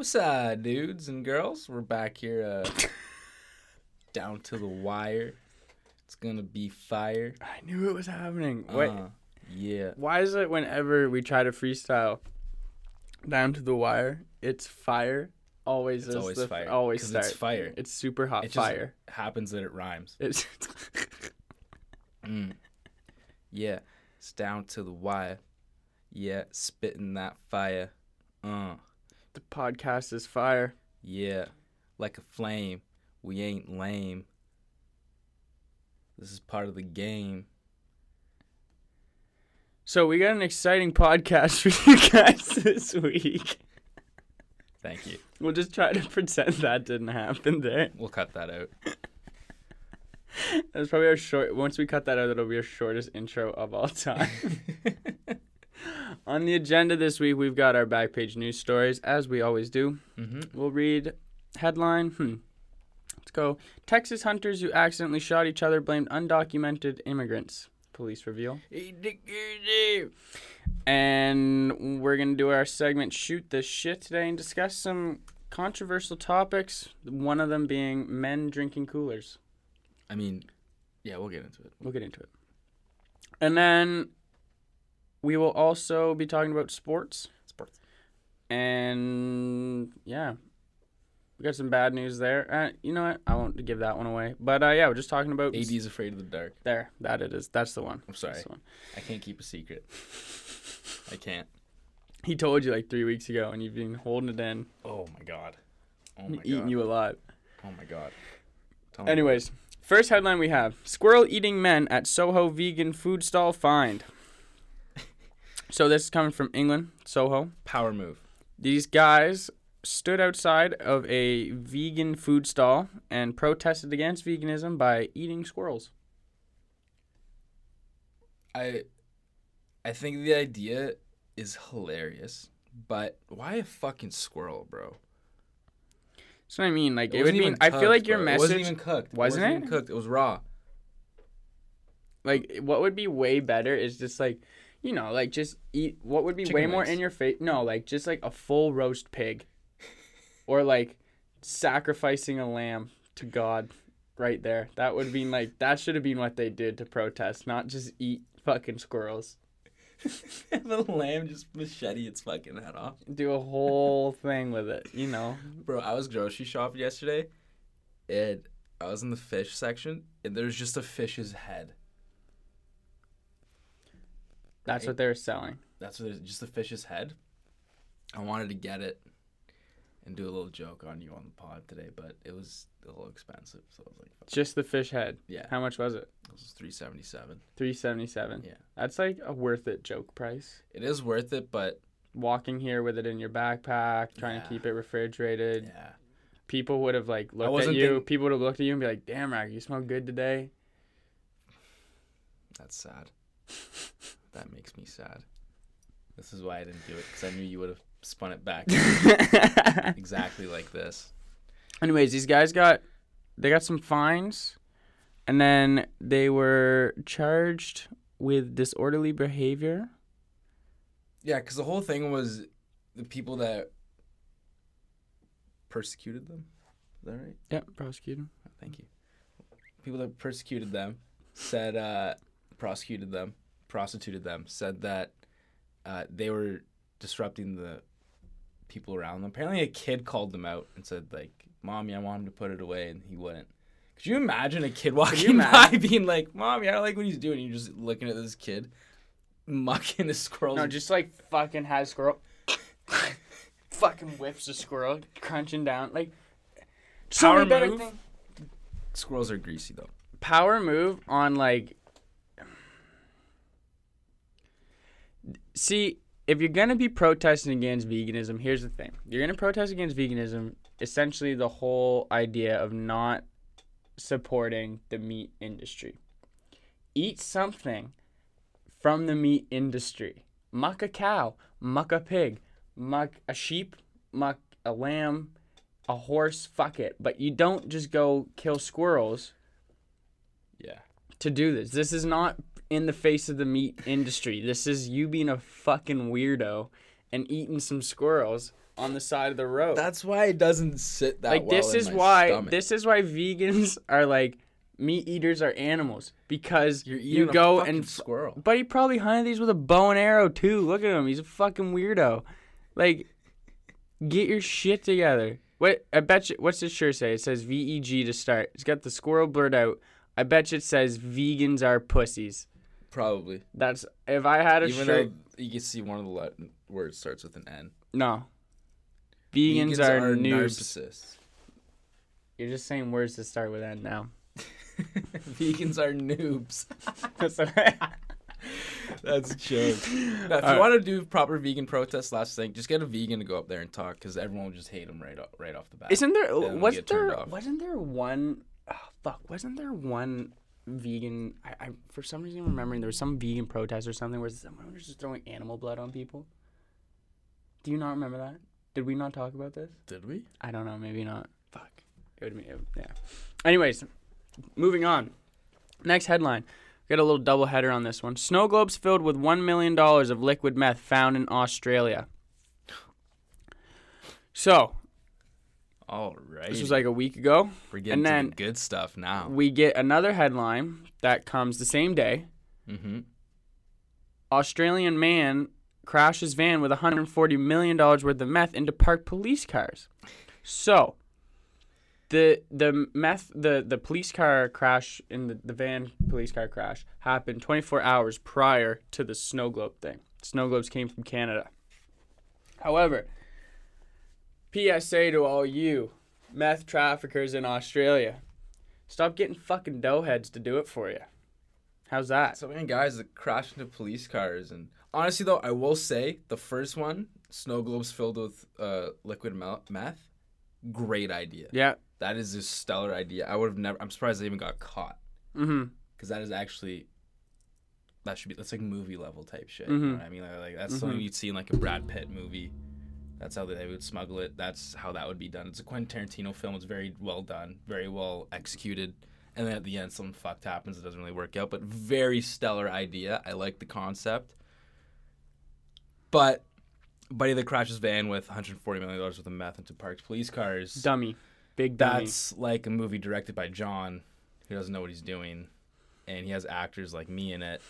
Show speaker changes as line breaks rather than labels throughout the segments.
What's up, dudes and girls? We're back here, uh, down to the wire. It's gonna be fire.
I knew it was happening. Wait,
Uh, yeah.
why is it whenever we try to freestyle down to the wire, it's fire? Always
It's
is
always
the
fire.
Always
'cause
start.
It's fire.
It's super hot fire.
It just
fire.
happens that it rhymes.
It's
Mm. Yeah. It's down to the wire. Yeah. Spitting that fire. Uh.
The podcast is fire.
Yeah. Like a flame. We ain't lame. This is part of the game.
So we got an exciting podcast for you guys this week.
Thank you.
We'll just try to pretend that didn't happen there.
We'll cut that out.
That's probably our short. Once we cut that out, that'll be our shortest intro of all time. On the agenda this week, we've got our back page news stories, as we always do.
mm-hmm.
We'll read headline. Hmm. Let's go. Texas hunters who accidentally shot each other blamed undocumented immigrants. Police reveal. And we're gonna do our segment "Shoot the Shit" today and discuss some controversial topics. One of them being men drinking coolers.
I mean, yeah, we'll get into it.
We'll get into it. And then we will also be talking about sports.
Sports.
And yeah, we got some bad news there. Uh, you know what? I won't give that one away. But uh, yeah, we're just talking about
AD's afraid of the dark.
there. That it is. That's the one.
I'm sorry.
One.
I can't keep a secret. I can't.
He told you like three weeks ago, and you've been holding it in,
Oh my god. Oh my god.
eating
god.
you alive.
Oh my god. Tell
Anyways, first headline we have: Squirrel eating men at Soho vegan food stall fined. So this is coming from England, Soho.
power move.
These guys stood outside of a vegan food stall and protested against veganism by eating squirrels.
I I think the idea is hilarious, but why a fucking squirrel, bro?
That's what I mean. Like it, would
wasn't
be.
even
I feel like your
bro. It
message,
wasn't even cooked.
Wasn't
it?
it?
Even cooked. It was raw.
like what would be way better is just like, you know, like just eat. What would be
Chicken
way more in your face? No, like just like a full roast pig, or like sacrificing a lamb to God, right there. That would be like that should have been what they did to protest, not just eat fucking squirrels.
the lamb just machete its fucking head off.
Do a whole thing with it, you know.
Bro, I was grocery shopping yesterday, and I was in the fish section, and there's just a fish's head.
That's what they were selling.
That's what just a fish's head. I wanted to get it and do a little joke on you on the pod today, but it was a little expensive, so I was like, fuck.
Just the fish head.
yeah,
How much was it?
it was three seventy seven.
Three seventy seven.
Yeah.
That's like a worth it joke price.
It is worth it, but
Walking here with it in your backpack, trying
Yeah.
to keep it refrigerated.
yeah,
People would have like looked at you.
think-
People would have looked at you and be like, "Damn, Rack, you smell good today."
that's sad. that makes me sad. This is why I didn't do it because I knew you would have spun it back exactly like this.
Anyways, these guys got they got some fines, and then they were charged with disorderly behavior.
Yeah, because the whole thing was the people that persecuted them. Is that right?
Yep, prosecuted.
Thank you. People that persecuted them said, uh, prosecuted them, prostituted them, said that uh, they were disrupting the people around them. Apparently, a kid called them out and said, like, "Mommy, I want him to put it away," and he wouldn't. Could you imagine a kid walking by being like, "Mommy, I don't like what he's doing." You're just looking at this kid mucking a squirrel.
No, just like fucking has squirrel. fucking whips a squirrel, crunching down like. So
Power move?
thing-
squirrels are greasy though.
Power move on like. See, if you're gonna be protesting against veganism, here's the thing: you're gonna protest against veganism. Essentially, the whole idea of not supporting the meat industry. Eat something from the meat industry. Muck a cow, muck a pig, muck a sheep, muck a lamb, a horse, fuck it. But you don't just go kill squirrels
Yeah.
to do this. This is not in the face of the meat industry. This is you being a fucking weirdo and eating some squirrels on the side of the road.
That's why it doesn't sit that
like
well
this
in
is
my
why
stomach.
this is why vegans are like meat eaters are animals because
a
go and
squirrel.
but he probably hunted these with a bow and arrow too. Look at him, he's a fucking weirdo. Like, get your shit together. What I bet you. What's this shirt say? It says VEG to start. It's got the squirrel blurred out. I bet you it says vegans are pussies.
Probably.
That's if I had a
Even
shirt.
though you can see one of the le- words starts with an N.
No. Vegans, are, noobs.
narcissists.
You're just saying words that start with N now.
Vegans are noobs.
That's
a joke. Now, if
Alright.
you want to do proper vegan protest, last thing, just get a vegan to go up there and talk, because everyone will just hate him right off, right off the bat.
Isn't there?
Then
wasn't there? Wasn't there one? Oh, fuck! Wasn't there one vegan? I, I for some reason I'm remembering there was some vegan protest or something where someone was just throwing animal blood on people. Do you not remember that? Did we not talk about this?
Did we?
I don't know. Maybe not. Fuck. It would be. Yeah. Anyways, moving on. Next headline. Got a little double header on this one. Snow globes filled with one million dollars of liquid meth found in Australia. So
All right.
this was like a week ago.
We're getting
and then
the good stuff now.
We get another headline that comes the same day.
Mm-hmm.
Australian man crashes van with 140 million dollars worth of meth into parked police cars. So, the the meth the the police car crash in the, the van police car crash happened 24 hours prior to the snow globe thing. Snow globes came from Canada. However, PSA to all you meth traffickers in Australia, stop getting fucking doughheads to do it for you. How's that?
So many guys that crash into police cars, and honestly, though, I will say the first one, snow globes filled with uh, liquid meth, great idea.
Yeah.
That is a stellar idea. I would have never. I'm surprised they even got caught
Mm-hmm.
because that is actually. That should be that's like movie level type shit. You
Mhm.
know what I mean? Like, like that's something
Mhm.
you'd see in like a Brad Pitt movie. That's how they would smuggle it. That's how that would be done. It's a Quentin Tarantino film. It's very well done, very well executed. And then at the end, something fucked happens. It doesn't really work out, but very stellar idea. I like the concept. But buddy that crashes van with 140 million dollars worth of meth into parked police cars.
Dummy. Big dummy.
That's like a movie directed by John, who doesn't know what he's doing, and he has actors like me in it,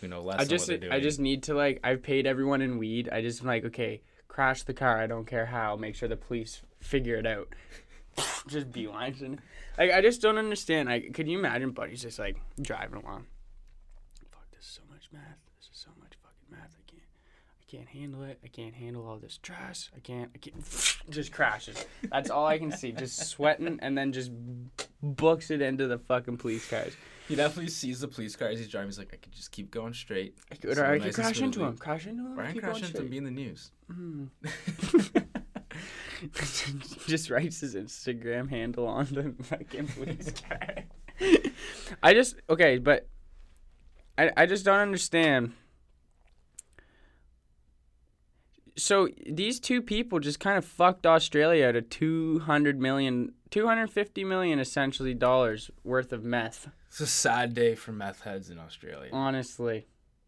who know less.
I just
what they're
I just need to like I've paid everyone in weed. I just am like, okay, crash the car. I don't care how. Make sure the police figure it out. just beelines and like I just don't understand. Like, could you imagine buddies just like driving along? Fuck, this is so much math. This is so much fucking math. I can't. I can't handle it. I can't handle all this stress. I can't. I can't. Just crashes. That's all I can see. Just sweating and then just books it into the fucking police cars.
He definitely sees the police car as he's driving. He's like, I could just keep going straight.
I could, or I could
and
crash into him. Crash into him.
Brian
keep
crash
going
into
straight.
be in the news.
Mm. just writes his Instagram handle on the fucking police car. I just okay, but I I just don't understand. So these two people just kind of fucked Australia out of 200 million 250 million essentially dollars worth of meth.
It's a sad day for meth heads in Australia.
Honestly,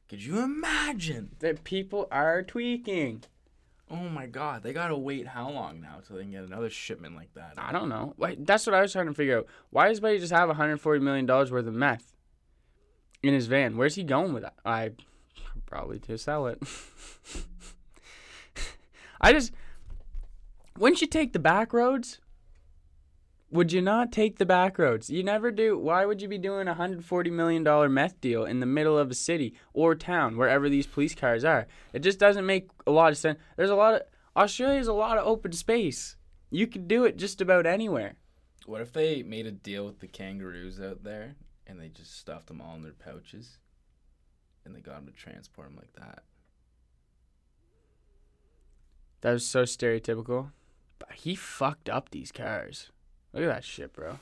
Could you imagine?
that people are tweaking.
Oh my god, they gotta wait how long now till they can get another shipment like that?
I don't know. Wait, that's what I was trying to figure out. Why does Buddy just have 140 million dollars worth of meth in his van? Where's he going with that? I probably to sell it. I just wouldn't you take the back roads? Would you not take the back roads? You never do. Why would you be doing a hundred forty million dollar meth deal in the middle of a city or town, wherever these police cars are? It just doesn't make a lot of sense. There's a lot of Australia's a lot of open space. You could do it just about anywhere.
What if they made a deal with the kangaroos out there and they just stuffed them all in their pouches and they got them to transport them like that?
That was so stereotypical. But he fucked up these cars. Look at that shit, bro.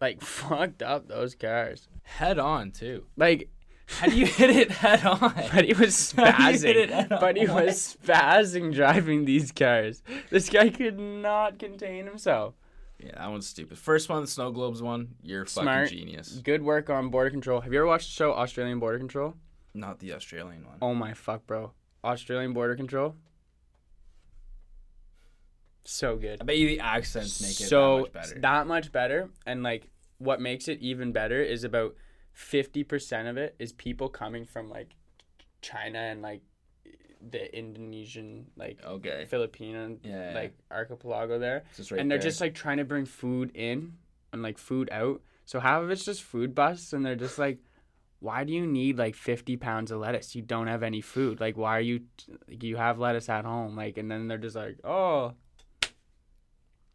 Like fucked up those cars.
Head on too.
Like
How do you hit it head on?
but he was
How do you hit it
spazzing. But he was spazzing driving these cars. This guy could not contain himself.
Yeah, that one's stupid. First one, the snow globes one, you're
Smart.
fucking genius.
Good work on border control. Have you ever watched the show Australian Border Control?
Not the Australian one.
Oh my fuck, bro. Australian Border Control. So good.
I bet you the accents make it
so
that much better.
that much better. And like what makes it even better is about fifty percent of it is people coming from like China and like the Indonesian like
okay.
Filipino
Yeah.
like archipelago there.
Right
and they're
there.
just like trying to bring food in and like food out. So half of it's just food busts, and they're just like, why do you need like 50 pounds of lettuce? You don't have any food. Like, why are you, like, you have lettuce at home? Like, and then they're just like, oh,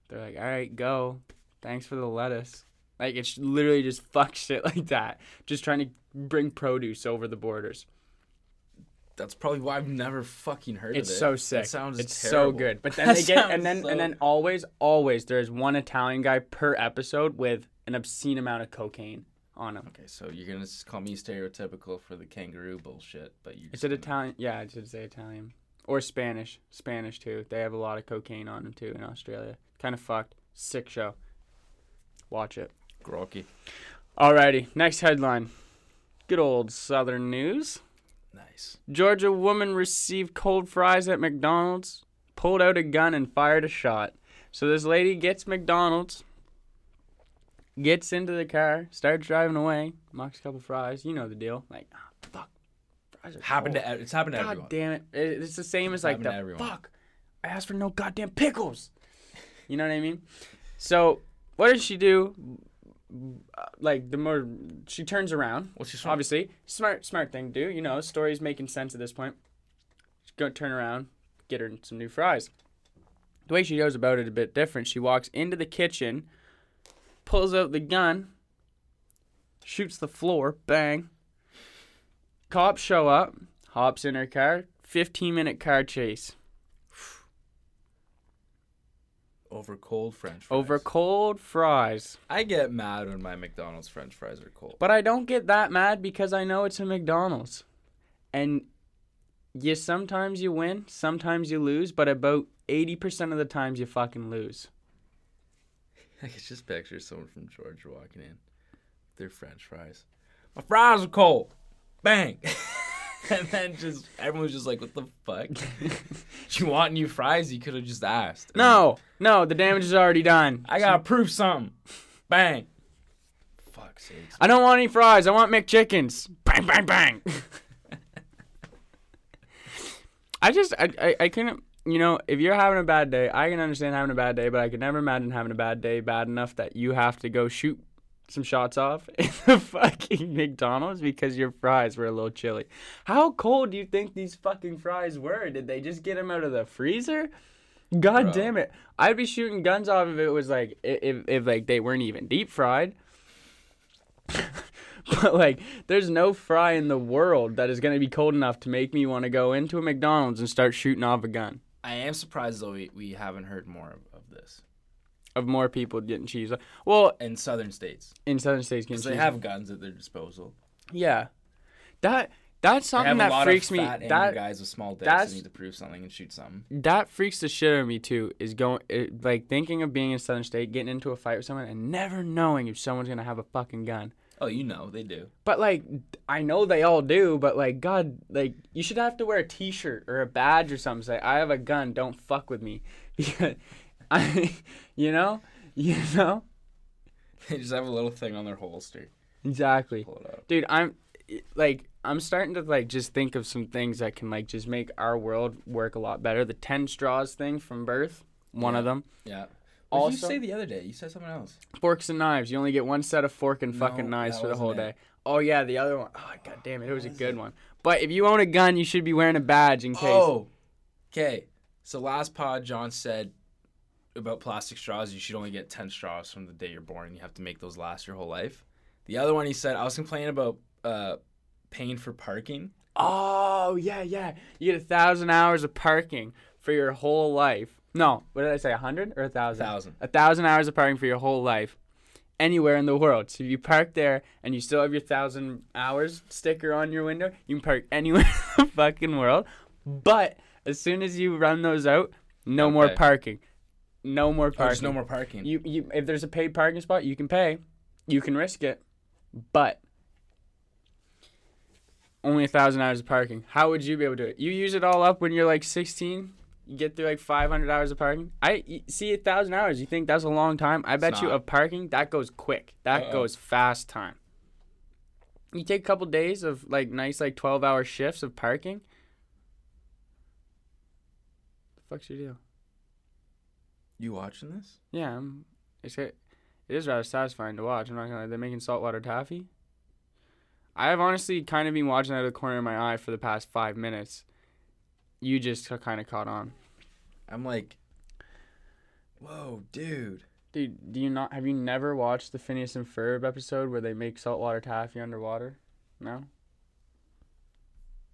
they're like, all right, go. Thanks for the lettuce. Like, it's literally just fuck shit like that. Just trying to bring produce over the borders.
That's probably why I've never fucking heard
It's
of it.
It's so sick.
It sounds
it's
terrible.
so good. But then they get and then
so-
and then always always there's one Italian guy per episode with an obscene amount of cocaine on him.
Okay, so you're gonna call me stereotypical for the kangaroo bullshit, but you.
Is it Italian? Yeah, I should say Italian or Spanish. Spanish too. They have a lot of cocaine on them too in Australia. Kind of fucked. Sick show. Watch it.
Grokky.
Alrighty, next headline. Good old Southern news.
Nice.
Georgia woman received cold fries at McDonald's, pulled out a gun and fired a shot. So this lady gets McDonald's, gets into the car, starts driving away, knocks a couple fries. You know the deal. Like, ah, fuck, fries are
Happened
cold.
to it's happened to
God
everyone.
damn it! It- It's the same as like the fuck. I asked for no goddamn pickles. You know what I mean? So what does she do? Like the more she turns around,
What's your
obviously. Smart smart thing to do you know story's making sense at this point. She's gonna turn around get her some new fries. The way she goes about it a bit different. She walks into the kitchen pulls out the gun shoots the floor bang. Cops show up hops in her car 15 minute car chase
over cold French fries?
over cold fries
I get mad when my McDonald's French fries are cold.
But I don't get that mad because I know it's a McDonald's. And you sometimes you win, sometimes you lose, but about 80% of the times you fucking lose.
I could just picture someone from Georgia walking in. Their French fries. My fries are cold. Bang. and then just everyone's just like, what the fuck? Do you want new fries? You could have just asked.
No, no, the damage is already done.
I gotta prove something. Bang. Fuck sakes.
I don't want any fries. I want McChickens. Bang, bang, bang. I just, I, I, I couldn't, you know, if you're having a bad day, I can understand having a bad day, but I could never imagine having a bad day bad enough that you have to go shoot some shots off in the fucking McDonald's because your fries were a little chilly. How cold do you think these fucking fries were? Did they just get them out of the freezer? God
Bro.
damn it. I'd be shooting guns off if it was like, if, if like they weren't even deep fried. but like, there's no fry in the world that is gonna be cold enough to make me want to go into a McDonald's and start shooting off a gun.
I am surprised though we, we haven't heard more of, of this
Of more people getting cheese. Well,
in southern states
in southern states, getting
they
cheese.
have guns at their disposal.
yeah, that that's
They
something
have a
that
lot
freaks
of
me.
fat angry
That
guys with small dicks
that's-
that need to prove something and shoot something.
that freaks the shit out of me too. Is going it, like thinking of being in southern state, getting into a fight with someone, and never knowing if someone's gonna have a fucking gun.
Oh, you know they do.
But like, I know they all do. But like, God, like you should have to wear a T-shirt or a badge or something. Say, I have a gun. Don't fuck with me, because I, you know, you know,
They just have a little thing on their holster.
exactly,
Pull it up.
dude. I'm like, I'm starting to like just think of some things that can like just make our world work a lot better. The ten straws thing from birth, one of them.
Yeah. What did you say the other day? You said something else.
Forks and knives. You only get one set of fork and fucking
No,
knives for the whole
wasn't
day. Oh yeah, the other one. Oh god damn it, it was a good one. But if you own a gun, you should be wearing a badge in case.
Oh, okay. So last pod, John said about plastic straws. You should only get ten straws from the day you're born. You have to make those last your whole life. The other one, he said, I was complaining about uh, paying for parking.
Oh yeah, yeah. You get a thousand hours of parking for your whole life. No, what did I say? A hundred or a thousand?
Thousand.
A thousand hours of parking for your whole life, anywhere in the world. So if you park there and you still have your thousand hours sticker on your window, you can park anywhere in the fucking world. But as soon as you run those out, no more parking. No more
Oh,
parking.
there's no more parking.
You you if there's a paid parking spot, you can pay. You can risk it. But only a thousand hours of parking. How would you be able to do it? You use it all up when you're like 16, You get through like 500 hours of parking. I see a thousand hours. You think that's a long time? I bet you of parking that goes quick. That
Uh-uh.
goes fast time. You take a couple days of like nice like 12 hour shifts of parking. The fuck's your deal?
You watching this?
Yeah, I'm, it's it is rather satisfying to watch. I'm not gonna. They're making saltwater taffy. I have honestly kind of been watching out of the corner of my eye for the past five minutes. You just kind of caught on,
I'm like, whoa, dude.
dude. Do you not have you never watched the Phineas and Ferb episode where they make saltwater taffy underwater? No,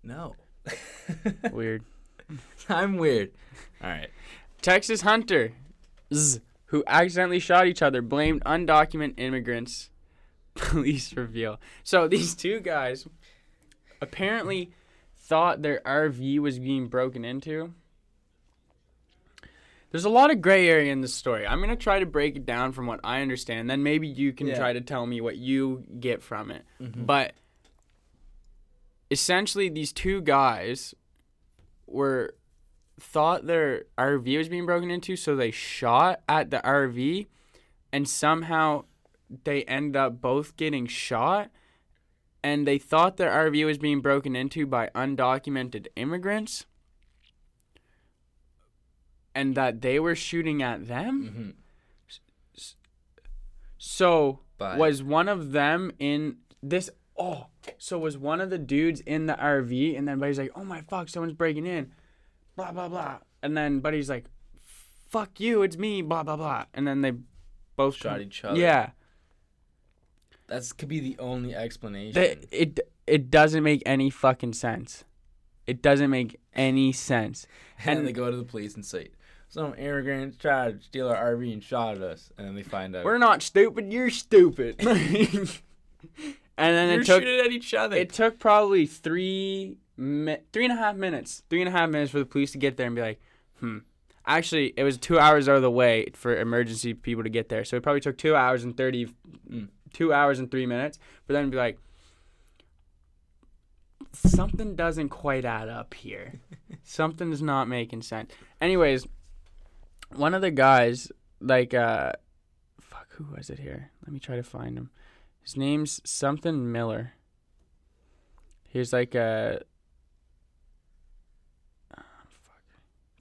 No.
weird.
I'm weird. All right.
Texas hunter, who accidentally shot each other, blamed undocumented immigrants. Police reveal. So these two guys apparently thought their RV was being broken into. There's a lot of gray area in this story. I'm gonna try to break it down from what I understand. Then maybe you can
Yeah.
try to tell me what you get from it.
Mhm.
But essentially, these two guys were thought their RV was being broken into, so they shot at the RV, and somehow they ended up both getting shot. And they thought their RV was being broken into by undocumented immigrants, and that they were shooting at them.
Mhm.
So
But
was one of them in this oh so was one of the dudes in the RV and then buddy's like oh my fuck someone's breaking in blah blah blah and then buddy's like fuck you it's me blah blah blah and then they both
shot
come-
each other.
yeah
that could be the only explanation.
that it it doesn't make any fucking sense it doesn't make any sense
and
and-
they go to the police and say, some immigrants tried to steal our RV and shot at us. And then they find out.
we're not stupid you're stupid and then
You're
it took
at each other.
It took probably three, mi- three and a half minutes, three and a half minutes for the police to get there and be like, hmm. Actually, it was two hours out of the way for emergency people to get there, so it probably took two hours and thirty,
Mm.
two hours and three minutes for them to be like, something doesn't quite add up here. Something's not making sense. Anyways, one of the guys, like, uh, fuck, who was it here? Let me try to find him. His name's something Miller. He's like a. Ah, fuck.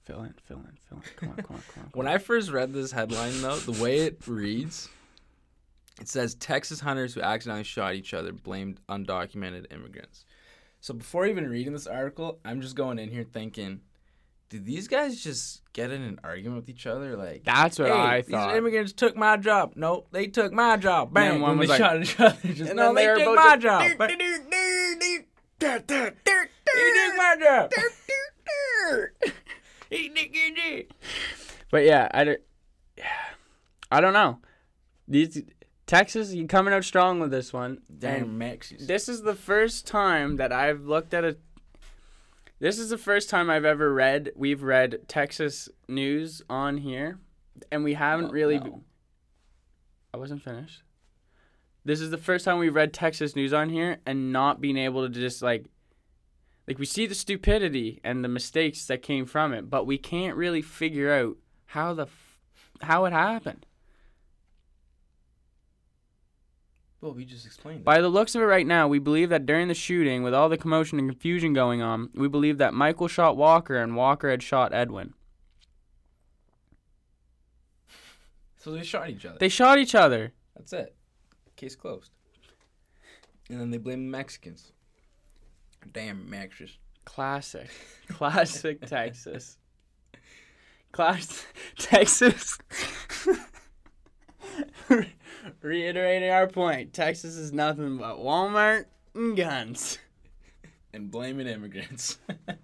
Fill in, fill in, fill in. Come on, come on, come on.
When I first read this headline, though, the way it reads, it says Texas hunters who accidentally shot each other blamed undocumented immigrants. So before even reading this article, I'm just going in here thinking, did these guys just get in an argument with each other? Like,
That's what
hey,
I
these
thought.
These immigrants took my job. Nope, they took my job.
And
Bang.
one was
they
like-
shot each other. Just,
And
no, they,
they were
took my job. Bang. They took my job.
But yeah, I don't, I don't know. These Texas, you coming out strong with this one.
Damn
And this is the first time that I've looked at a. This is the first time I've ever read. We've read Texas news on here, and we haven't
Oh,
really.
no.
I wasn't finished. This is the first time we've read Texas news on here and not being able to just like like we see the stupidity and the mistakes that came from it, but we can't really figure out how the f- how it happened.
Well, we just explained it.
By the looks of it right now, we believe that during the shooting, with all the commotion and confusion going on, we believe that Michael shot Walker and Walker had shot Edwin.
So they shot each other.
They shot each other.
That's it. Case closed. And then they blame the Mexicans. Damn Mexicans.
Classic. Classic Texas. Class Texas. Reiterating our point, Texas is nothing but Walmart and guns.
And blaming immigrants. That's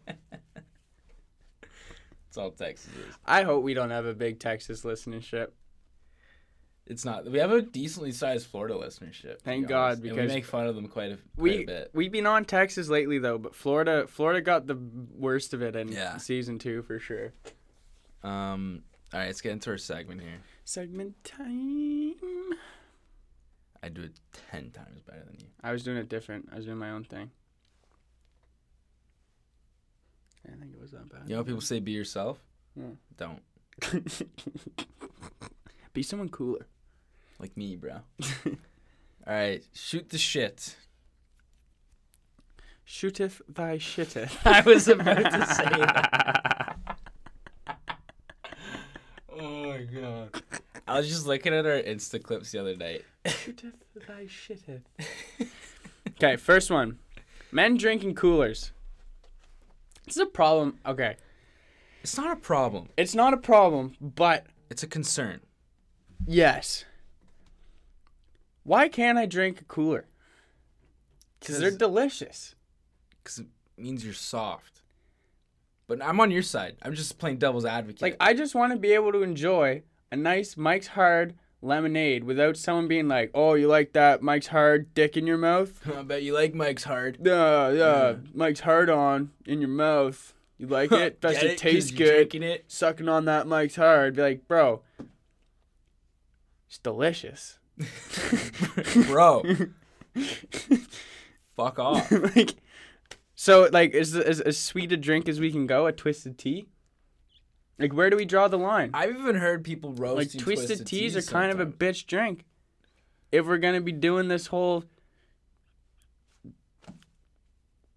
all Texas is.
I hope we don't have a big Texas listenership.
It's not. We have a decently sized Florida listenership.
Thank
be
God,
honest. And
because
we make fun of them quite a, quite
We
a bit.
we've been on Texas lately though, but Florida Florida got the worst of it in
Yeah.
season two for sure.
Um. All right, let's get into our segment here.
Segment time.
I do it ten times better than you.
I was doing it different. I was doing my own thing. I think it was that bad.
You know, people say be yourself.
Hmm.
Don't
Be someone cooler.
Like me, bro. All right, shoot the shit.
Shooteth thy shitteth.
I was about to say that. Oh my god. I was just looking at our Insta clips the other night.
Shooteth thy shitteth. okay, first one. Men drinking coolers. This is a problem. Okay.
It's not a problem.
It's not a problem, but
It's a concern.
yes. Why can't I drink a cooler? Because they're delicious.
Because it means you're soft. But I'm on your side. I'm just playing devil's advocate.
Like, I just want to be able to enjoy a nice Mike's Hard lemonade without someone being like, oh, you like that Mike's Hard dick in your mouth?
I bet you like Mike's hard.
Yeah, yeah,
Yeah.
Mike's Hard on in your mouth. You like it?
Get
it,
it? 'Cause
taste
you're
good?
It.
Sucking on that Mike's Hard. Be like, bro, it's delicious.
Bro. Fuck off.
like, so like, is as as sweet a drink as we can go? A twisted tea. Like, where do we draw the line?
I've even heard people roast
Like,
roasting
twisted, teas are
teas
kind of a bitch drink. If we're gonna be doing this whole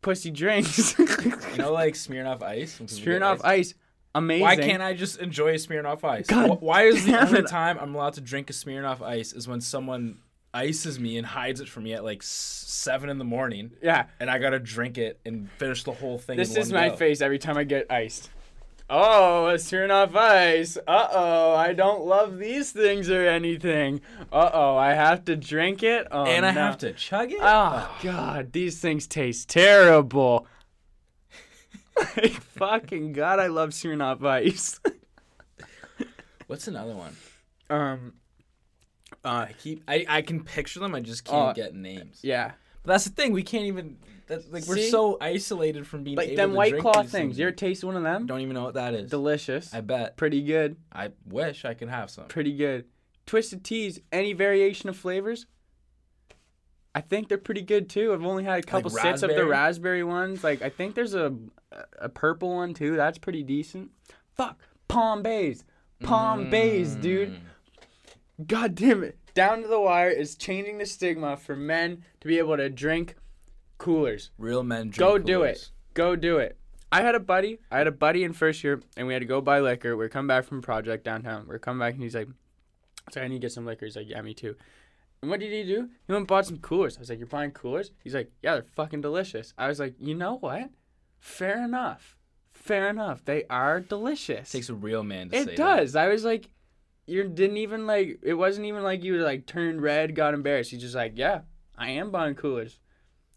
pussy drinks,
You know, like Smirnoff Ice. when people get
Smirnoff Ice, amazing.
Why can't I just enjoy a Smirnoff Ice?
God
Wh- Why is the only
it.
time I'm allowed to drink a Smirnoff Ice is when someone ices me and hides it from me at like seven in the morning,
Yeah,
and I gotta drink it and finish the whole thing.
this is my
go.
face every time I get iced. Oh, it's Smirnoff Ice. Uh oh, I don't love these things or anything. Uh oh, I have to drink it. Oh,
and I
no.
have to chug it.
Oh God, these things taste terrible. like, fucking God, I love Smirnoff Ice.
What's another one?
um, uh,
I keep. I, I can picture them. I just can't
Uh,
get names.
yeah,
But that's the thing. We can't even. That, like we're
See?
so isolated from being
like
able
them
to
White
drink
Claw
these
things. You ever taste one of them?
Don't even know what that is.
Delicious.
I bet.
Pretty good.
I wish I could have some.
Pretty good. Twisted teas, any variation of flavors. I think they're pretty good too. I've only had a couple sits of the
raspberry?
ones. Like I think there's a a purple one too. That's pretty decent. Fuck, Palm Bays, Palm Bays, dude.
Mm.
God damn it. Down to the wire is changing the stigma for men to be able to drink coolers.
Real men drink
Go do it. Go do it. I had a buddy. I had a buddy in first year, and we had to go buy liquor. We are coming back from a project downtown. We are coming back, and he's like, "So I need to get some liquor." He's like, "Yeah, me too." And what did he do? He went and bought some coolers. I was like, "You're buying coolers?" He's like, "Yeah, they're fucking delicious." I was like, "You know what? Fair enough. Fair enough. They are delicious."
takes a real man to say
It does. I was like, you didn't even like. It wasn't even like you were like turned red, got embarrassed. He's just like, yeah, I am buying coolers.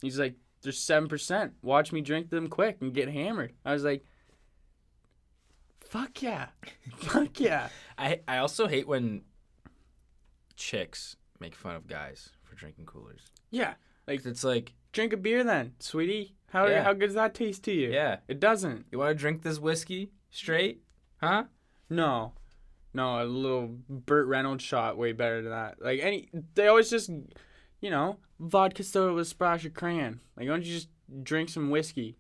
He's like, there's seven percent. Watch me drink them quick and get hammered. I was like, fuck yeah, fuck yeah.
I I also hate when chicks make fun of guys for drinking coolers.
Yeah,
Like it's like,
drink a beer then, sweetie. How
Yeah.
how good does that taste to you?
yeah,
It doesn't.
you want to drink this whiskey straight, huh?
No. No, a little Burt Reynolds shot way better than that. Like any they always just you know, vodka soda with a splash of crayon. Like why don't you just drink some whiskey?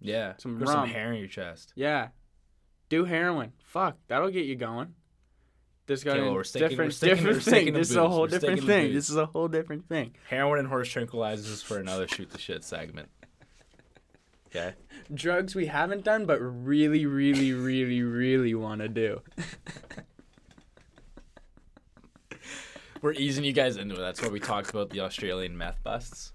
Yeah,
Some
Put some
rum.
hair in your chest.
Yeah. Do heroin. Fuck, that'll get you going. This got
Okay, well, we're sticking-
different
sticking-
different thing. This is a whole
We're
different thing. This is a whole different thing.
Heroin and horse tranquilizers for another shoot the shit segment. Okay.
Drugs we haven't done but really, really, really, really want to do.
We're easing you guys into it. That's why we talked about the Australian meth busts.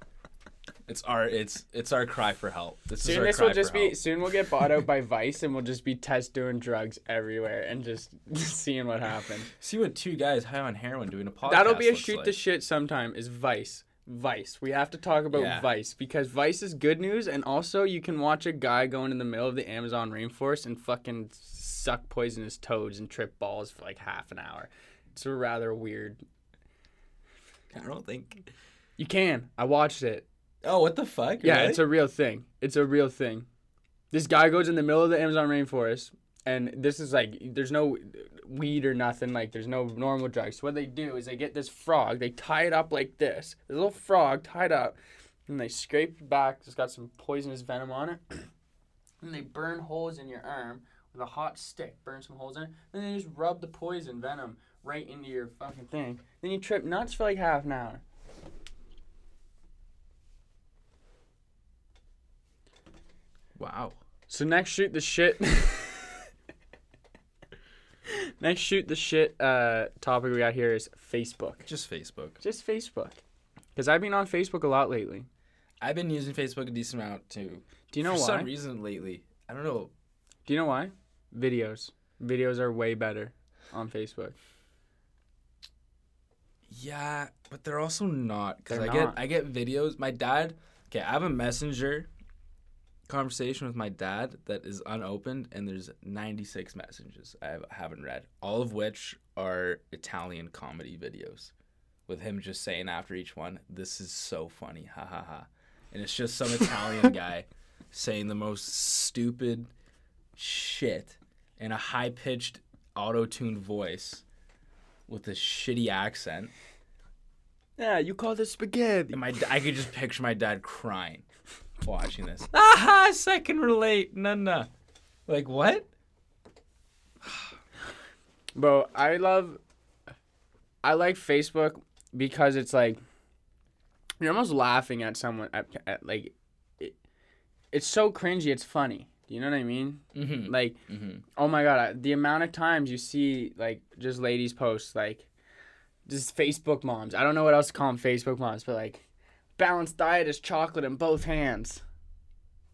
It's our it's it's our cry for help. This is
Soon
our
this
cry
will just be
help.
soon we'll get bought out by Vice and we'll just be test doing drugs everywhere and just seeing what happens.
See what two guys high on heroin doing a podcast.
That'll be a shoot
like.
the shit sometime is Vice. Vice. We have to talk about
Yeah.
Vice because Vice is good news and also you can watch a guy going in the middle of the Amazon rainforest and fucking suck poisonous toads and trip balls for like half an hour. It's a rather weird.
I don't think.
You can. I watched it.
Oh, what the fuck?
Yeah,
Really?
it's a real thing. It's a real thing. This guy goes in the middle of the Amazon rainforest, and this is like there's no weed or nothing. Like there's no normal drugs. So what they do is they get this frog, they tie it up like this, this little frog tied up, and they scrape back. It's got some poisonous venom on it, and they burn holes in your arm with a hot stick, burn some holes in it, and then you just rub the poison venom right into your fucking thing. Then you trip nuts for like half an hour.
Wow.
So next shoot the shit. next shoot the shit uh, topic we got here is Facebook.
Just Facebook.
Just Facebook. Because I've been on Facebook a lot lately.
I've been using Facebook a decent amount too.
Do you know
For
why?
For some reason lately, I don't know.
Do you know why? Videos. Videos are way better on Facebook.
Yeah, but they're also not because I get
not.
I get videos. My dad. Okay, I have a messenger conversation with my dad that is unopened, and there's 96 messages I have- haven't read, all of which are Italian comedy videos, with him just saying after each one, "This is so funny, ha ha ha," and it's just some Italian guy saying the most stupid shit in a high pitched auto tuned voice with a shitty accent.
Yeah, you call this spaghetti.
And my I could just picture my dad crying watching this. Ah, I can relate. Nah, nah. Like what?
Bro, I love I like Facebook because it's like you're almost laughing at someone at, at like it, it's so cringy, it's funny. You know what I mean?
Mm-hmm.
Like
mm-hmm.
oh my god, I- the amount of times you see like just ladies post like just Facebook moms. I don't know what else to call them Facebook moms, but like balanced diet is chocolate in both hands.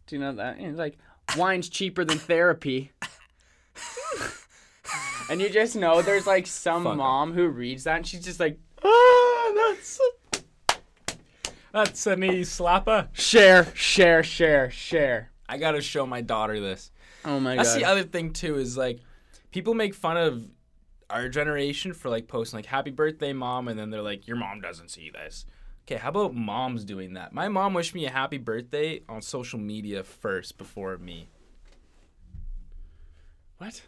Do you know that? And like wine's cheaper than therapy. and you just know there's like some
Fuck
mom who reads that and she's just like, ah, that's
That's a knee slapper.
share, share, share, share.
I gotta show my daughter this.
Oh my god.
That's the other thing too. Is like people make fun of our generation for like posting like "Happy Birthday, Mom," and then they're like, "Your mom doesn't see this." Okay, how about moms doing that? My mom wished me a happy birthday on social media first before me.
what?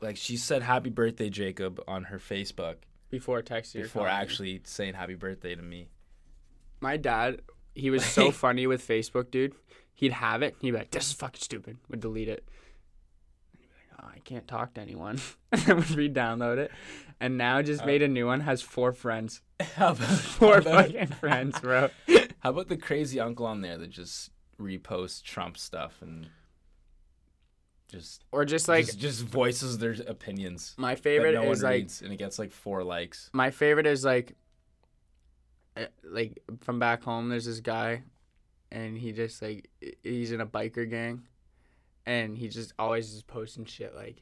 Like she said "Happy Birthday, Jacob" on her Facebook
Before texting or
before actually saying "Happy Birthday" to me.
My dad, he was so funny with Facebook, dude. He'd have it. He'd be like, "This is fucking stupid." Would delete it. And he'd be like, "Oh, I can't talk to anyone." and then would re-download it, and now just
Uh,
made a new one. Has four friends.
How about,
Four fucking friends, bro.
How about the crazy uncle on there that just reposts Trump stuff and just
Or just like
just, just voices their opinions
my favorite
no
is like
reads, and it gets like four likes.
my favorite is like uh, like from back home there's this guy and he just like he's in a biker gang and he just always is posting shit like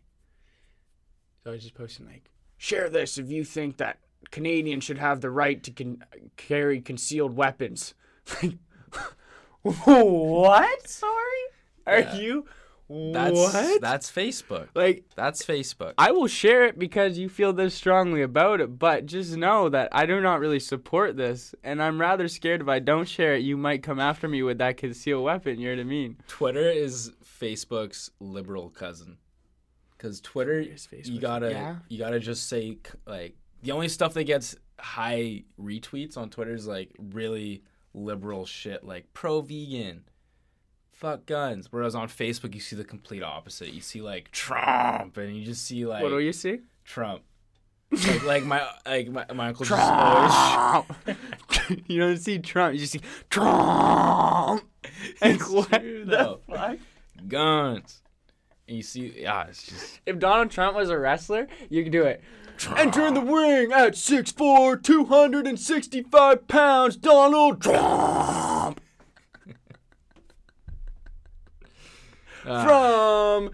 he's always just posting like share this if you think that Canadians should have the right to con- carry concealed weapons. what? Sorry? Are
Yeah.
you
That's
what?
that's Facebook.
like
That's Facebook.
I will share it because you feel this strongly about it, but just know that I do not really support this, and I'm rather scared if I don't share it, you might come after me with that concealed weapon. You know what I mean?
Twitter is Facebook's liberal cousin. Cause Twitter, you gotta
yeah.
you gotta just say like the only stuff that gets high retweets on Twitter is like really liberal shit, like pro vegan, fuck guns. Whereas on Facebook, you see the complete opposite. You see like Trump, and you just see like
what do you see?
Trump. like, like my like my, my uncle just.
Trump. you don't see Trump. You just see Trump. And
It's
what
true,
the fuck?
guns. And you see, yeah, it's just
If Donald Trump was a wrestler, you could do it. Enter the ring at 6'4", 265 pounds, Donald Trump.
Uh,
from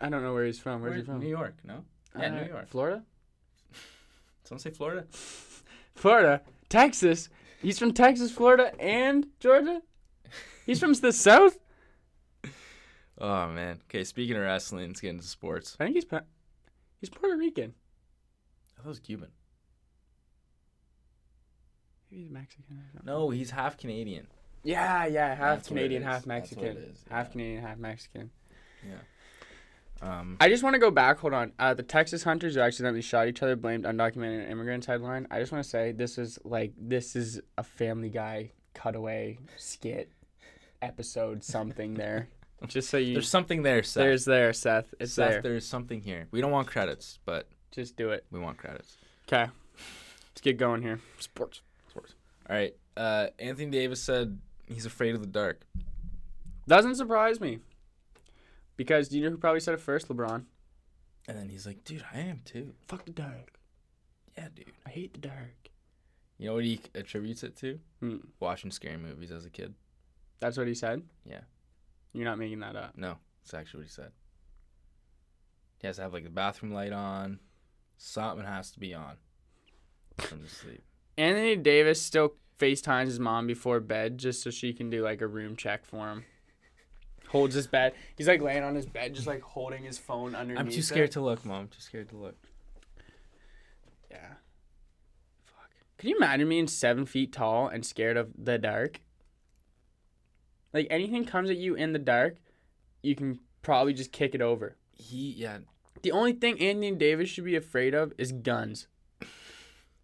I don't know where he's from. Where's he from?
New York, no? Yeah,
Uh,
New York.
Florida?
Someone say Florida.
Florida. Texas. He's from Texas, Florida, and Georgia? He's from the South?
Oh man. Okay, speaking of wrestling, let's get into sports.
I think he's Pa- he's Puerto Rican.
I thought it was Cuban.
Maybe he's Mexican.
No, he's half Canadian.
Yeah, yeah, half
That's
Canadian, half
That's what it
Mexican.
is,
Half. Canadian, half Mexican. Yeah.
Um,
I just want to go back. Hold on. Uh, the Texas hunters who accidentally shot each other blamed undocumented immigrants headline. I just want to say this is like this is a Family Guy cutaway skit episode something there. Just so you
There's something there, Seth.
there's there, Seth. It's
Seth,
there.
there's something here. We don't want credits, but
Just do it.
we want credits.
Okay. Let's get going here. Sports. Sports.
All right. Uh, Anthony Davis said he's afraid of the dark.
Doesn't surprise me. Because do you know who probably said it first? LeBron.
And then he's like, dude, I am too.
Fuck the dark.
Yeah, dude.
I hate the dark.
You know what he attributes it to?
Hmm.
Watching scary movies as a kid.
That's what he said?
Yeah.
You're not making that up.
No, it's actually what he said. He has to have like the bathroom light on. Something has to be on. From to sleep.
Anthony Davis still FaceTimes his mom before bed just so she can do like a room check for him. Holds his bed. He's like laying on his bed, just like holding his phone underneath.
I'm too
it.
scared to look, mom. Too scared to look.
Yeah. Fuck. Can you imagine being seven feet tall and scared of the dark? Like anything comes at you in the dark, you can probably just kick it over.
He yeah.
The only thing Anthony Davis should be afraid of is guns.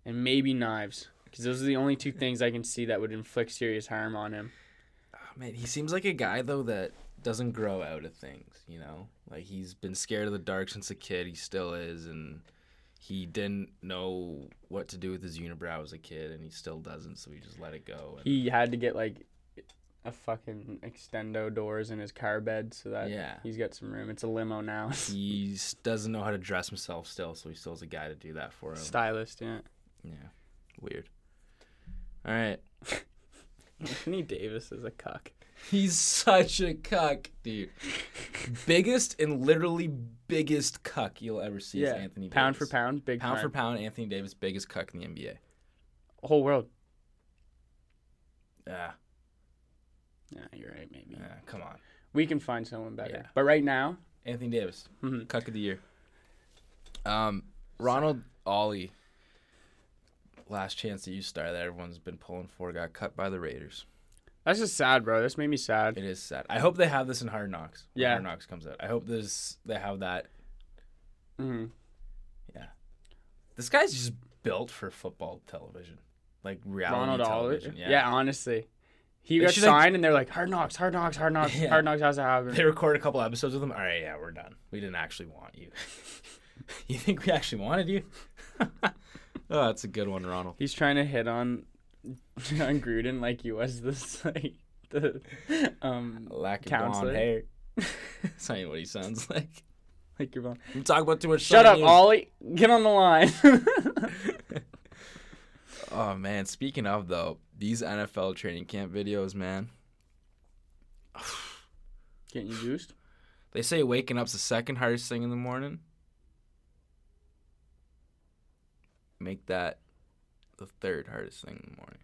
And maybe knives. Because those are the only two things I can see that would inflict serious harm on him.
Oh, man, he seems like a guy though that doesn't grow out of things. You know, like he's been scared of the dark since a kid. He still is, and he didn't know what to do with his unibrow as a kid, and he still doesn't. So he just let it go. And,
He had to get like a fucking extendo doors in his car bed so that
Yeah.
he's got some room. It's a limo now.
he doesn't know how to dress himself still, so he still has a guy to do that for him.
Stylist, yeah.
Yeah, weird. All right,
Anthony Davis is a cuck.
he's such a cuck, dude. biggest and literally biggest cuck you'll ever see is
Yeah.
Anthony.
Pound for pound, big
pound for pound, Anthony Davis, biggest cuck in the NBA.
Whole world.
Yeah,
Yeah, you're right, maybe.
yeah, come on,
We can find someone better.
Yeah.
But right now,
Anthony Davis,
mhm,
cuck of the year. Um, Ronald Ollie, last chance to use star that everyone's been pulling for, got cut by the Raiders.
that's just sad, bro. This made me sad.
It is sad. I hope they have this in Hard Knocks. when
Yeah.
Hard Knocks comes out. I hope this they have that.
hmm Yeah.
This guy's just built for football television, like reality
Ronald Ollie.
television.
Yeah. honestly. He
They
got
should, like-
signed and they're like, hard knocks, hard knocks, hard knocks,
Yeah.
hard knocks has to happen.
They record a couple episodes with him. All right, yeah, we're done. We didn't actually want you. you think we actually wanted you? oh, that's a good one, Ronald.
He's trying to hit on on Gruden like he was this like the um
Lack of
Counselor.
blonde hair. That's not even what he sounds like.
like your mom.
We talk about too much.
Shut up, Ollie. Get on the line.
oh man, speaking of though, these NFL training camp videos, man.
Getting you juiced?
They say waking up's the second hardest thing in the morning. Make that the third hardest thing in the morning.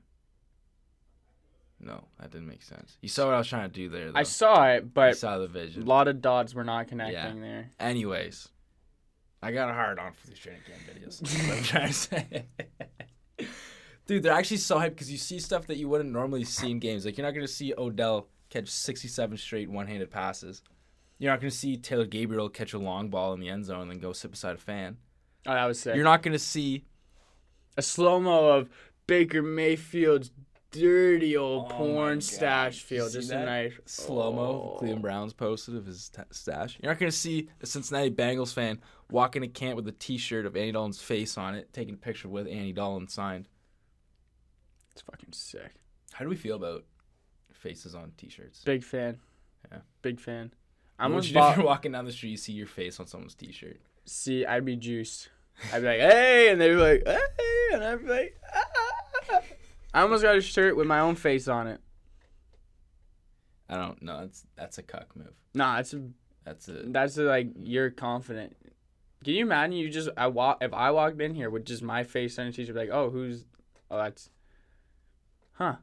No, that didn't make sense. You saw what I was trying to do there, though.
I saw it,
you
but
saw the vision.
a lot of dots were not connecting there.
Anyways, I got a hard on for these training camp videos. What I'm trying to say. Dude, they're actually so hyped because you see stuff that you wouldn't normally see in games. Like, you're not going to see Odell catch 67 straight one handed passes. You're not going to see Taylor Gabriel catch a long ball in the end zone and then go sit beside a fan.
Oh, that was sick.
You're not going to see.
A slow mo of Baker Mayfield's dirty old
Oh
porn stash field. Just a nice
slow mo
Oh.
Cleveland Browns posted of his t- stash. You're not going to see a Cincinnati Bengals fan walk into camp with a T-shirt of Andy Dalton's face on it, taking a picture with Andy Dalton signed.
It's fucking sick.
How do we feel about faces on T-shirts?
Big fan.
Yeah.
Big fan. I'm
would
gonna
you if you're walking down the street, you see your face on someone's T-shirt.
see. I'd be juiced. I'd be like, hey, and they'd be like, hey, and I'd be like, ah. I almost got a shirt with my own face on it.
I don't know. That's that's a cuck move.
Nah, it's a,
That's a
that's a, like you're confident. Can you imagine you just I walk if I walked in here with just my face on a t-shirt, be like, oh, who's, oh, that's, huh.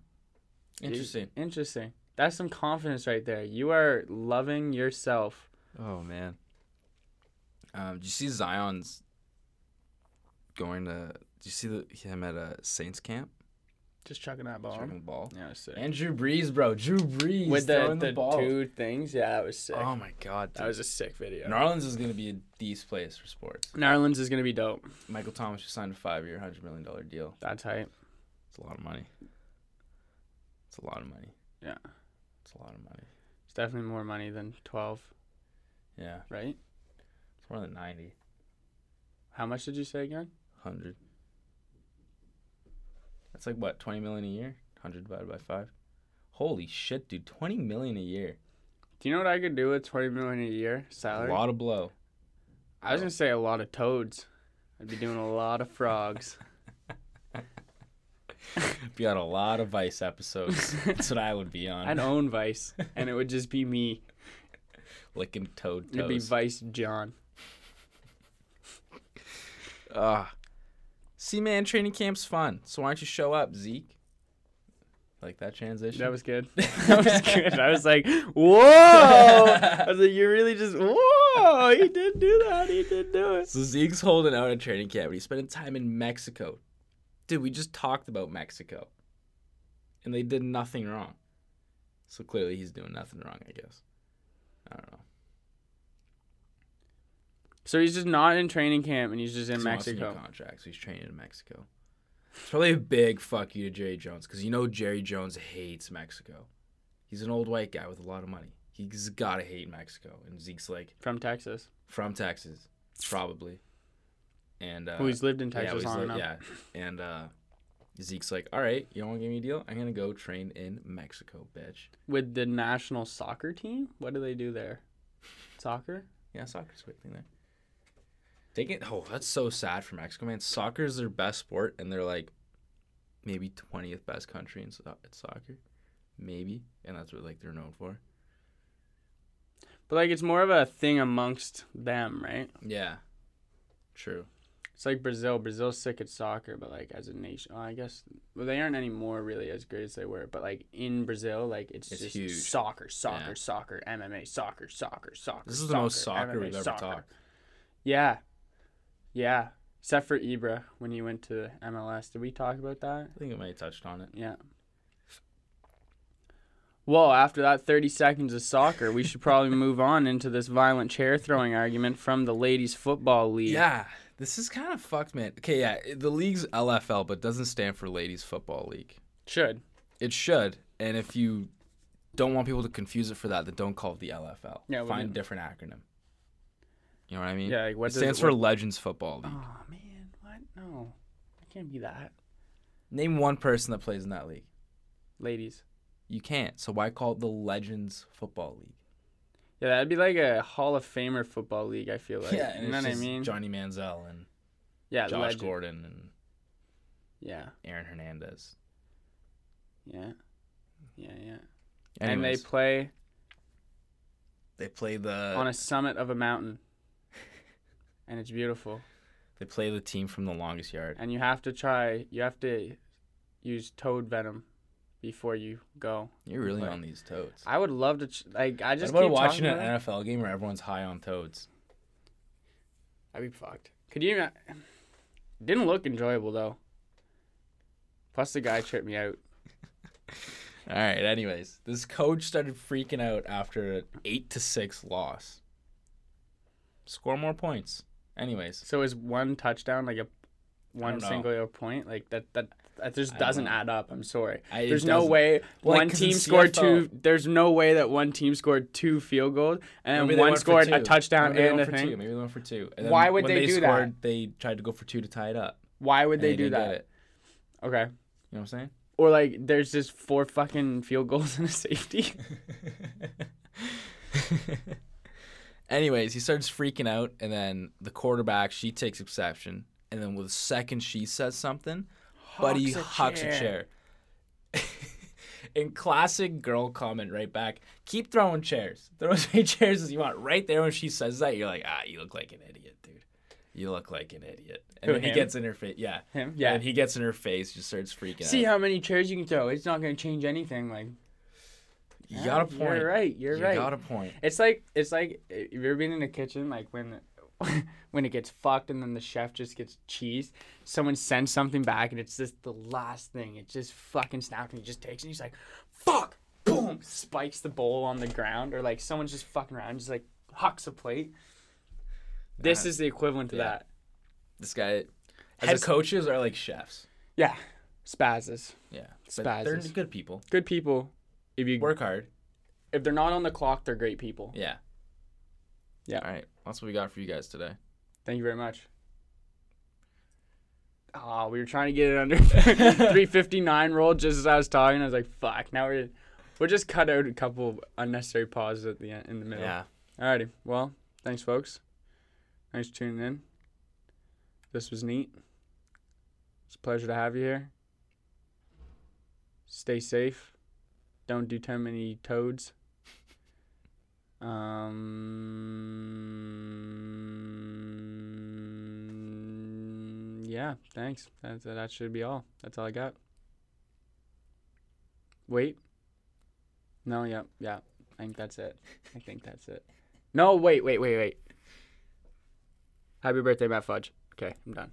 interesting.
Interesting. That's some confidence right there. You are loving yourself.
Oh man. Um, did you see Zion's going to? Did you see the, him at a Saints camp?
Just chucking that ball.
Chucking the ball.
Yeah, sick.
And Drew Brees, bro. Drew Brees
With the,
throwing
the,
the, ball.
two things, yeah, that was sick.
Oh my god,
that was a sick video.
New Orleans is gonna be a decent place for sports.
Narlands is gonna be dope.
Michael Thomas just signed a five-year, hundred million dollar deal.
That's hype.
It's a lot of money. It's a lot of money.
Yeah.
It's a lot of money.
It's definitely more money than 12,
Yeah,
right?
it's more than 90,
How much did you say again?
100. That's like what, 20 million a year? 100 divided by 5. Holy shit, dude, 20 million a year.
Do you know what I could do with 20 million a year salary?
A lot of blow.
I was gonna say a lot of toads. I'd be doing a lot of frogs.
Be on a lot of Vice episodes. That's what I would be on.
I'd own Vice, and it would just be me.
Licking toad toes.
It'd be. Vice John.
Ah. See, man, training camp's fun. So why don't you show up, Zeke? Like that transition?
That was good. That was good. I was like, whoa! I was like, you really just whoa! He did do that. He did do it.
So Zeke's holding out at training camp, he's spending time in Mexico. Dude, we just talked about Mexico. And they did nothing wrong. So clearly he's doing nothing wrong, I guess. I don't know.
So he's just not in training camp, and he's just in
he wants a new
Mexico.
contract, so he's training in Mexico. It's probably a big fuck you to Jerry Jones, because you know Jerry Jones hates Mexico. He's an old white guy with a lot of money. He's gotta hate Mexico. And Zeke's like,
From Texas.
from Texas, probably. And uh,
Who he's lived in
yeah,
Texas
he's
long
like-
enough.
yeah. And uh, Zeke's like, all right, you don't want to give me a deal? I'm gonna go train in Mexico, bitch.
With the national soccer team? What do they do there? Soccer?
Yeah, soccer's a big thing there. Take it. Oh, that's so sad for Mexico, man. Soccer is their best sport, and they're like maybe twentieth best country in so- at soccer, maybe, and that's what like they're known for.
But like it's more of a thing amongst them, right?
Yeah, true.
It's like Brazil. Brazil's sick at soccer, but like as a nation, well, I guess well, they aren't anymore really as great as they were. But like in Brazil, like it's,
It's
just
huge.
soccer, soccer,
Yeah.
soccer, MMA, soccer, soccer, soccer.
This is the most soccer
MMA,
we've ever
soccer.
talked.
Yeah, yeah. Except for Ibra when he went to MLS. Did we talk about that?
I think I might have touched on it.
Yeah. Well, after that 30 seconds of soccer, we should probably move on into this violent chair throwing argument from the Ladies Football League.
Yeah, this is kind of fucked, man. Okay, yeah, the league's LFL, but doesn't stand for Ladies Football League.
Should.
It should, and if you don't want people to confuse it for that, then don't call it the LFL.
Yeah,
find a different acronym. You know what I mean?
Yeah, like what
it stands
it,
for Legends Football League.
Oh, man. What? No. It can't be that.
Name one person that plays in that league.
Ladies.
You can't. So why call it the Legends Football League?
Yeah, that'd be like a Hall of Famer football league, I feel like.
and
you know what I mean?
Johnny Manziel and
yeah,
Josh
legend.
Gordon and
Yeah,
Aaron Hernandez.
yeah. Yeah, yeah. And they play
they play the
on a summit of a mountain. And it's beautiful.
they play the team from the longest yard.
and you have to try you have to use toad venom before you go
You're really on these toads.
i would love to ch- like i just
what about
keep
watching an
about.
NFL game where everyone's high on toads?
i'd be fucked could you ima- didn't look enjoyable though plus the guy tripped me out
All right. Anyways, this coach started freaking out after an eight to six loss. Score more points. Anyways,
so is one touchdown like a one
know.
single point like that that that just doesn't add up i'm sorry
I,
there's no way one team scored two there's no way that one team scored two field goals and
Maybe
one scored a touchdown
Maybe
and a
for
thing
two. Maybe they went for two. And
Why would
when
they do that?
They tried to go for two to tie it up.
why would
and
they do that okay
You know what I'm saying?
Or like there's just four fucking field goals and a safety.
Anyways, he starts freaking out, and then the quarterback she takes exception, and then with the second she says something, buddy hucks a chair. In classic girl comment right back, keep throwing chairs. Throw as many chairs as you want. Right there when she says that, you're like, ah, you look like an idiot, dude. You look like an idiot. And
Who,
then he
him?
gets in her face. Yeah.
Him?
Yeah. And he gets in her face, just starts freaking out.
See
out.
how many chairs you can throw. It's not gonna change anything. Like
You got a point.
You're right. You're
you
right.
got a point.
It's like it's like if you've ever been in the kitchen, like when when it gets fucked and then the chef just gets cheese. Someone sends something back and it's just the last thing. It just fucking snapped and he just takes it. and He's like, "Fuck!" Boom! Spikes the bowl on the ground, or like someone's just fucking around, just like hucks a plate. This is the equivalent to
yeah.
that.
This guy,
As
head
a
coaches are like chefs.
Yeah, spazzes.
Yeah. But they're good people.
Good people. If you
Work hard.
if they're not on the clock, they're great people.
Yeah.
Yeah.
All right. That's what we got for you guys today.
Thank you very much. Oh, we were trying to get it under 359 roll just as I was talking. I was like, fuck. Now we're we'll just cut out a couple unnecessary pauses at the end in the middle.
Yeah.
Alrighty. Well, thanks, folks. Thanks for tuning in. This was neat. It's a pleasure to have you here. Stay safe. Don't do too many toads. Um. Yeah. Thanks. That that should be all. That's all I got. Wait. No. Yeah. Yeah. I think that's it. I think that's it. No. Wait. Wait. Wait. Wait. Happy birthday, Matt Fudge. Okay. I'm done.